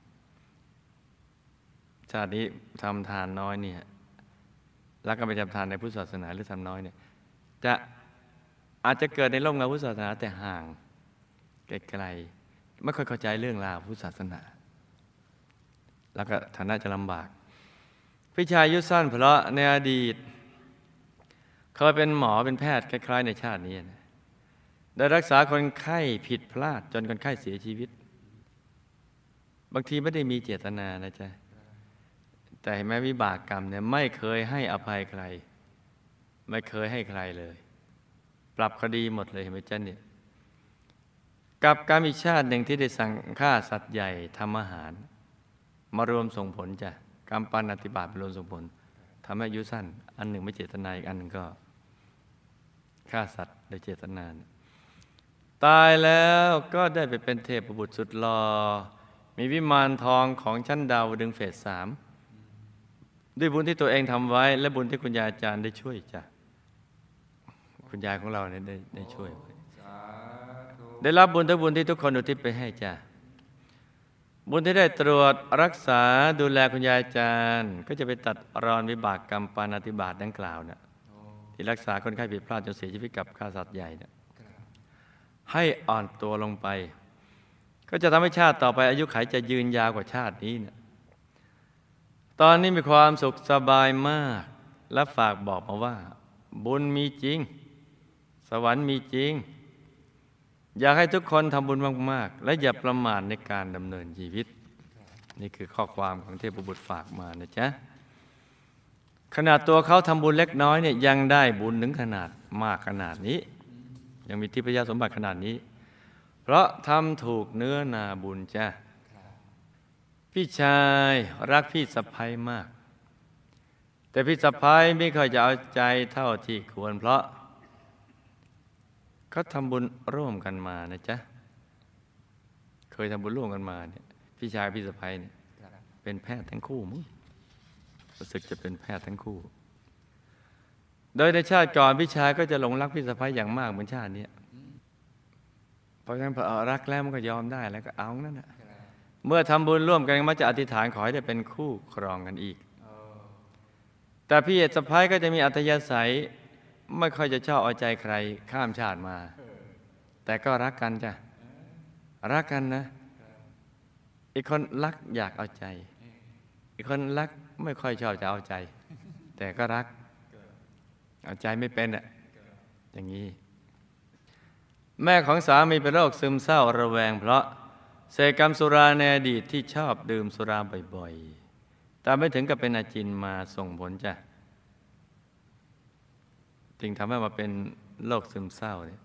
ชาตินี้ทำทานน้อยเนี่ยแล้วก็ไปทำทานในพุทธศาสนาหรือทำน้อยเนี่ย จะอาจจะเกิดในร่มเงาพุทธศาสนาแต่ห่างไกลๆไม่ค่อยเข้าใจเรื่องราวพุทธศาสนา แล้วก็ฐานะจะลำบาก พี่ชายยุสั้นเพราะในอดีต เคยเป็นหมอเป็นแพทย์คล้าย ๆ ในชาตินี้นะได้รักษาคนไข้ผิดพลาดจนคนไข้เสียชีวิต บางทีไม่ได้มีเจตนานะจ๊ะแต่แม้วิบากกรรมเนี่ยไม่เคยให้อภัยใคร ไม่เคยให้ใครเลย ปรับคดีหมดเลยเห็นไหมจ๊ะเนี่ยกับกรรมอีกชาติหนึ่งที่ได้สั่งฆ่าสัตว์ใหญ่ทำอาหาร มารวมส่งผลจ้ะกรรมปันอธิบาตรวมส่งผลทำให้อายุสั้น อันหนึ่งไม่เจตนาอีกอันหนึ่งก็ฆ่าสัตว์โดยเจตนานตายแล้วก็ได้ไปเป็นเทพบุตรสุดหลอ่อมีวิมานทองของชั้นดาวดึงเฟสสามด้วยบุญที่ตัวเองทำไว้ และบุญที่คุณยาอาจารย์ได้ช่วยจ้ะ คุณยายของเราเนี่ยได้ได้ช่วยไว้สาธุได้รับบุญทั้งบุญที่ทุกคนอุทิศไปให้จ้ะบุญที่ได้ตรวจรักษาดูแลคุณยายอาจารย์ก็จะไปตัดรอนวิบากกรรมปานาติบาตดังกล่าวเนี่ยโอ้ที่รักษาคนไข้ผิดพลาดจนเสียชีวิตกับฆ่าสัตว์ใหญ่เนี่ยครับให้อ่อนตัวลงไป ก็จะทำให้ชาติต่อไปอายุขัยจะยืนยาวกว่าชาตินี้เนี่ยตอนนี้มีความสุขสบายมาก และฝากบอกมาว่า บุญมีจริง สวรรค์มีจริง อยากให้ทุกคนทำบุญมาก ๆ และอย่าประมาทในการดำเนินชีวิต นี่คือข้อความของเทพบุตรฝากมานะจ๊ะขนาดตัวเขาทำบุญเล็กน้อยเนี่ยยังได้บุญถึงขนาดมากขนาดนี้ ยังมีทิพยสมบัติขนาดนี้ เพราะทำถูกเนื้อนาบุญจ้ะพี่ชายรักพี่สะพ้ยมาก แต่พี่สะพ้ยไม่ค่อยจะเอาใจเท่าที่ควรเพราะ เขาทำบุญร่วมกันมานะจ๊ะ เคยทำบุญร่วมกันมาเนี่ย พี่ชายพี่สะพ้ยเนี่ยเป็นแพทย์ทั้งคู่มั้งรู้สึกจะเป็นแพทย์ทั้งคู่ โดยในชาติก่อนพี่ชายก็จะหลงรักพี่สะพ้ยอย่างมากเหมือนชาตินี้เพราะฉะนั้นพอรักแล้วมันก็ยอมได้แล้วก็เอานั่นแหละเมื่อทำบุญร่วมกันมักจะอธิษฐานขอให้ได้เป็นคู่ครองกันอีก แต่พี่เอสะพ้ายก็จะมีอัตยาศัย ไม่ค่อยจะชอบเอาใจใครข้ามชาติมา แต่ก็รักกันจ้ะ รักกันนะ อีกคนรักอยากเอาใจ อีกคนรักไม่ค่อยชอบจะเอาใจ แต่ก็รัก เอาใจไม่เป็นอะอย่างนี้ แม่ของสามีเป็นโรคซึมเศร้าระแวง เพราะเสพกรรมสุราในอดีตที่ชอบดื่มสุราบ่อยๆ แต่ไม่ถึงกับเป็นอาจินมาส่งผลจ้ะ จึงทำให้มาเป็นโรคซึมเศร้าเนี่ย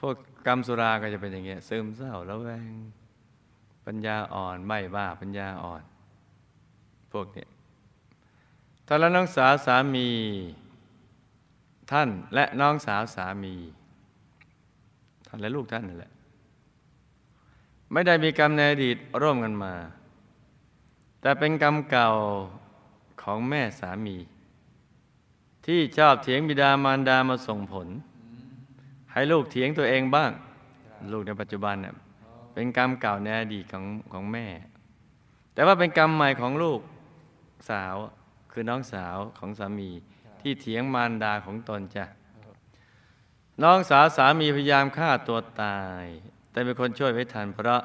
พวกกรรมสุราก็จะเป็นอย่างเงี้ยซึมเศร้าระแวง ปัญญาอ่อนไม่บ้าปัญญาอ่อน พวกเนี้ยท่านและน้องสาวสามี ท่านและน้องสาวสามี ท่านและลูกท่านนั่นแหละไม่ได้มีกรรมในอดีตร่วมกันมา แต่เป็นกรรมเก่าของแม่สามี ที่ชอบเถียงบิดามารดามาส่งผล ให้ลูกเถียงตัวเองบ้าง ลูกในปัจจุบันเนี่ยเป็นกรรมเก่าในอดีตของของแม่ แต่ว่าเป็นกรรมใหม่ของลูกสาวคือน้องสาวของสามีที่เถียงมารดาของตนจ้ะน้องสาวสามีพยายามฆ่าตัวตาย แต่เป็นคนช่วยไว้ทันเพราะ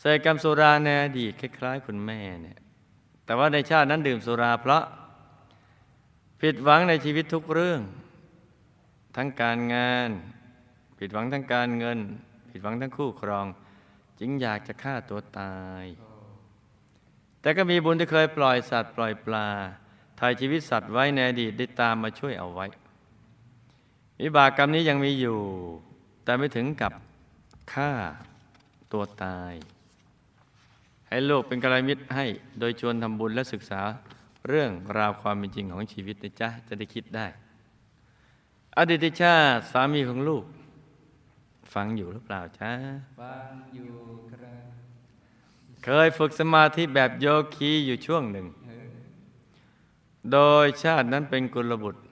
เสพกรรมสุราในอดีตคล้ายๆ คุณแม่เนี่ยแต่ว่าในชาตินั้นดื่มสุราเพราะ ผิดหวังในชีวิตทุกเรื่อง ทั้งการงาน ผิดหวังทั้งการเงิน ผิดหวังทั้งคู่ครอง จึงอยากจะฆ่าตัวตาย แต่ก็มีบุญที่เคยปล่อยสัตว์ปล่อยปลาถ่ายชีวิตสัตว์ไว้ในอดีตได้ตามมาช่วยเอาไว้ วิบากกรรมนี้ยังมีอยู่ แต่ไม่ถึงกับฆ่าตัวตาย ให้โลกเป็นกระไรมิตรให้โดยชวนทำบุญและศึกษา เรื่องราวความเป็นจริงของชีวิตนะจ๊ะจะได้คิดได้ อดีตชาติสามีของลูก ฟังอยู่หรือเปล่าจ๊ะฟังอยู่ครับเคยฝึกสมาธิแบบโยคีอยู่ช่วงหนึ่ง โดยชาตินั้นเป็นกุลบุตร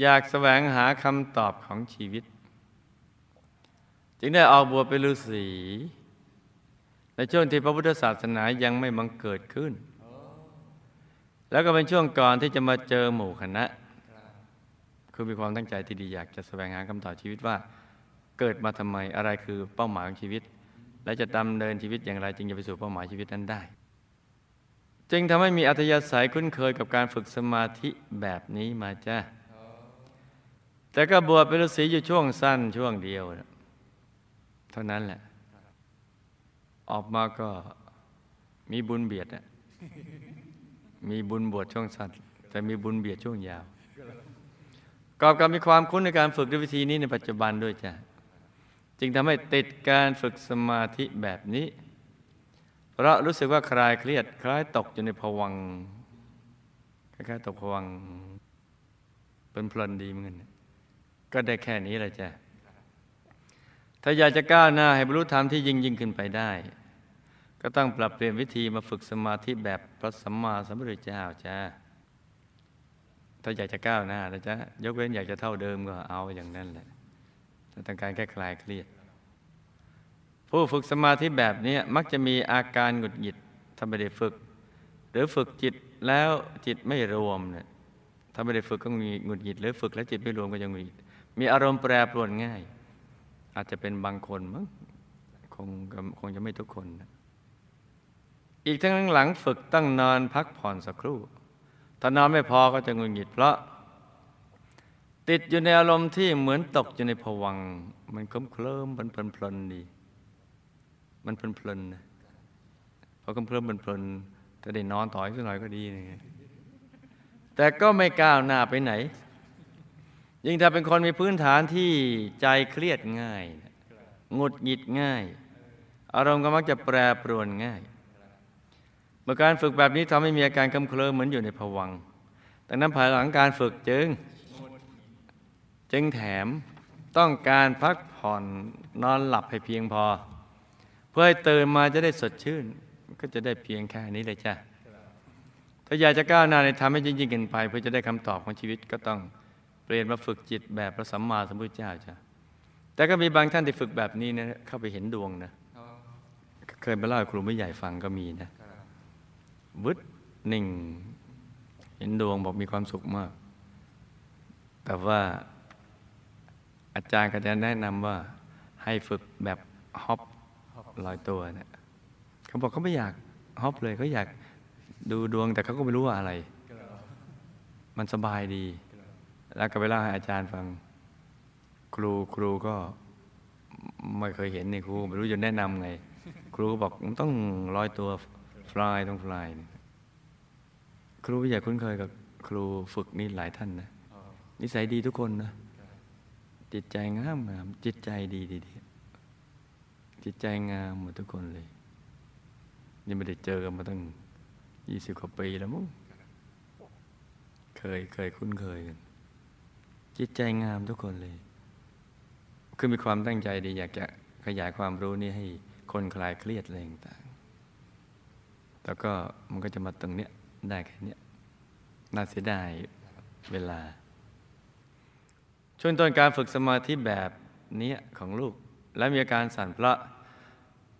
อยากแสวงหาคำตอบของชีวิต จึงได้ออกบวชเป็นฤาษีในช่วงที่พระพุทธศาสนายังไม่บังเกิดขึ้น แล้วก็เป็นช่วงก่อนที่จะมาเจอหมู่คณะ คือมีความตั้งใจที่ดีอยากจะแสวงหาคำตอบชีวิตว่า เกิดมาทำไมอะไรคือเป้าหมายของชีวิต และจะดำเนินชีวิตอย่างไรจึงจะไปสู่เป้าหมายชีวิตนั้นได้ จึงทำให้มีอัธยาศัยคุ้นเคยกับการฝึกสมาธิแบบนี้มาจ้าแต่ก็บวชเป็นฤาษีอยู่ช่วงสั้นช่วงเดียว เท่านั้นแหละ ออกมาก็มีบุญเบียดอะ มีบุญบวชช่วงสั้นแต่มีบุญเบียดช่วงยาวกอบกับมีความคุ้นในการฝึกด้วยวิธีนี้ในปัจจุบันด้วยจ้ะจึงทำให้ติดการฝึกสมาธิแบบนี้ เพราะรู้สึกว่าคลายเครียดคล้ายตกอยู่ในภวังคล้ายๆตกภวังเป็นพลนดีเหมือนกันก็ได้แค่นี้แหละจ้ะถ้าอยากจะก้าวหน้าให้บรรลุธรรมที่ยิ่งยิ่งขึ้นไปได้ ก็ต้องปรับเปลี่ยนวิธีมาฝึกสมาธิแบบพระสัมมาสัมพุทธเจ้าจ้าถ้าอยากจะก้าวหน้านะจ๊ะยกเว้นอยากจะเท่าเดิมก็เอาอย่างนั้นแหละถ้าต้องการแค่คลายเครียด ผู้ฝึกสมาธิแบบนี้มักจะมีอาการหงุดหงิดถ้าไม่ได้ฝึก หรือฝึกจิตแล้วจิตไม่รวมเนี่ยถ้าไม่ได้ฝึกก็มีหงุดหงิดหรือฝึกแล้วจิตไม่รวมก็ยังหงุดหงิดมีอารมณ์แปรปรวนง่าย อาจจะเป็นบางคนมั้งคงคงจะไม่ทุกคนนะ อีกทั้งหลังฝึกตั้งนอนพักผ่อนสักครู่ ถ้านอนไม่พอก็จะงุดหงิดเพราะ ติดอยู่ในอารมณ์ที่เหมือนตกอยู่ในผวัง มันเคลิ้มเคลิ้มมันเพลินเพลินดี มันเพลินเพลินนะพอเคลิ้มเคลิ้มเพลินเพลินถ้าได้นอนต่ออีกสักหน่อยก็ดีนะแต่ก็ไม่ก้าวหน้าไปไหน ยิ่งถ้าเป็นคนมีพื้นฐานที่ใจเครียดง่าย งุดหงิดง่าย อารมณ์ก็มักจะแปรปรวนง่าย เมื่อการฝึกแบบนี้ทำให้มีอาการเคลิ้มเคลิ้มเหมือนอยู่ในผวังดังนั้นภายหลังการฝึกจึง จึงแถมต้องการพักผ่อนนอนหลับให้เพียงพอ เพื่อให้ตื่นมาจะได้สดชื่น ก็จะได้เพียงแค่นี้เลยจ้ะถ้าอยากจะก้าวหน้าในธรรมให้ยิ่งๆขึ้นไป เพื่อจะได้คำตอบของชีวิตก็ต้องเปลี่ยนมาฝึกจิตแบบพระสัมมาสัมพุทธเจ้าจ้ะแต่ก็มีบางท่านที่ฝึกแบบนี้นะเข้าไปเห็นดวงนะ เคยมาเล่าให้ครูไม่ใหญ่ฟังก็มีนะ วึดหนึ่ง เห็นดวงบอกมีความสุขมาก แต่ว่าอาจารย์ก็จะแนะนำว่าให้ฝึกแบบฮอปลอยตัวเนะเขาบอกเขาไม่อยากฮอปเลยเขาอยากดูดวงแต่เขาก็ไม่รู้ว่าอะไร มันสบายดี แล้วก็ไปเล่าให้อาจารย์ฟัง ครูครูก็ไม่เคยเห็นนี่ครูไม่รู้จะแนะนำไง ครูบอกต้องลอยตัว ฟลายต้องฟลายครูอยากคุ้นเคยกับครูฝึกนี่หลายท่านนะนิสัยดีทุกคนนะจิตใจงามงามจิตใจดีดีดีจิตใจงามหมดทุกคนเลยยังไม่ได้เจอกันมาตั้งยี่สิบกว่าปีแล้วมั้งเคยเคยคุ้นเคยกัน จิตใจงามทุกคนเลย คือมีความตั้งใจดี อยากจะขยายความรู้นี้ให้คนคลายเครียดอะไรต่างๆ แล้วก็มันก็จะมาตรงเนี้ยได้แค่เนี้ยน่าเสียดายเวลา ช่วงต้นการฝึกสมาธิแบบนี้ของลูก และมีอาการสั่นเพราะ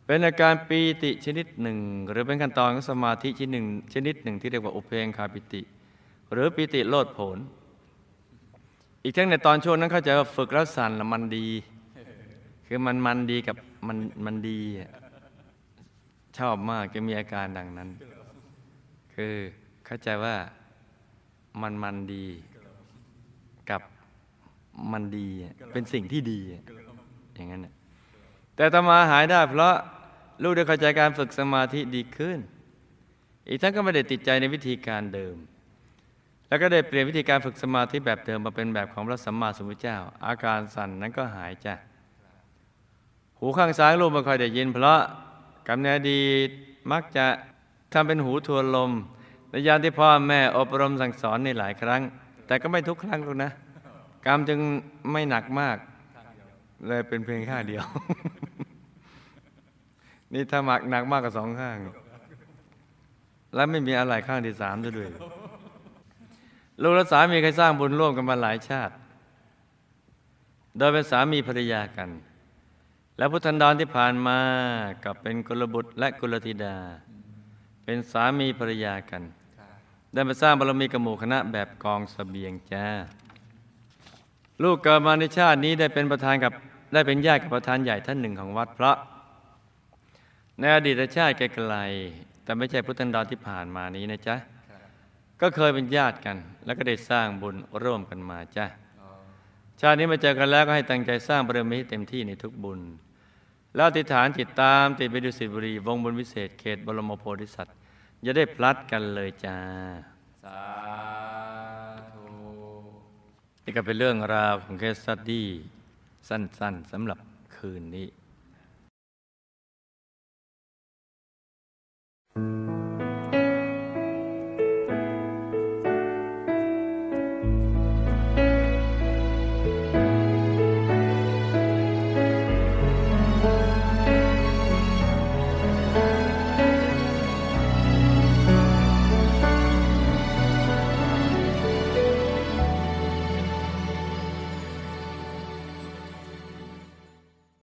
เป็นอาการปีติชนิดหนึ่ง หรือเป็นขั้นตอนของสมาธิชนิดหนึ่งชนิดหนึ่งที่เรียกว่าอุเพงคาปิติ หรือปีติโลดผนอีกทั้งในตอนช่วงนั้นเข้าใจว่าฝึกแล้วสั่นแล้วมันดี คือมันมันดีกับมันมันดีอะ ชอบมากจะมีอาการดังนั้น คือเข้าใจว่ามันมันดีกับมันดีเป็นสิ่งที่ดี อย่างนั้นน่ะแต่ตมาหายได้เพราะลูกได้เข้าใจการฝึกสมาธิดีขึ้น อีกทั้งก็ไม่ได้ติดใจในวิธีการเดิม แล้วก็ได้เปลี่ยนวิธีการฝึกสมาธิแบบเดิมมาเป็นแบบของพระสัมมาสัมพุทธเจ้า อาการสั่นนั้นก็หายจ้ะหูข้างซ้ายลูกไม่ค่อยได้ยิน เพราะ กำเนิดอดีตมักจะทำเป็นหูทวนลมในยามที่พ่อแม่อบรมสั่งสอนในหลายครั้ง แต่ก็ไม่ทุกครั้งหรอกนะ กรรมจึงไม่หนักมาก เลยเป็นเพียงข้าเดียว นี่ถ้าหมักหนักมากกว่าสองข้าง และไม่มีอะไรข้างที่สามด้วย ลูกและสามีเคยสร้างบุญร่วมกันมาหลายชาติ โดยเป็นสามีภรรยากัน และพุทธันดรที่ผ่านมากับเป็นกุลบุตรและกุลธิดา เป็นสามีภรรยากัน ได้มาสร้างบารมีกับหมู่คณะแบบกองสเสบียงจ้า ลูกเกิดมาในชาตินี้ได้เป็นประธานกับได้เป็นญาติกับประธานใหญ่ท่านหนึ่งของวัดพระในอดีตชาติไกลๆแต่ไม่ใช่พุทธันดรที่ผ่านมานี้นะจ๊ะก็เคยเป็นญาติกัน แล้วก็ได้สร้างบุญร่วมกันมาจ้ะชาตินี้มาเจอกันแล้วก็ให้ตั้งใจสร้างบารมีให้เต็มที่ในทุกบุญ แล้วอธิษฐานจิตตามติดไปดูสิบุรี วงบนวิเศษเขตบรมโพธิสัตว์อย่าได้พลัดกันเลยจ้า สาธุนี่ก็เป็นเรื่องราวของเคสสตดี้สั้นๆสำหรับคืนนี้ Thank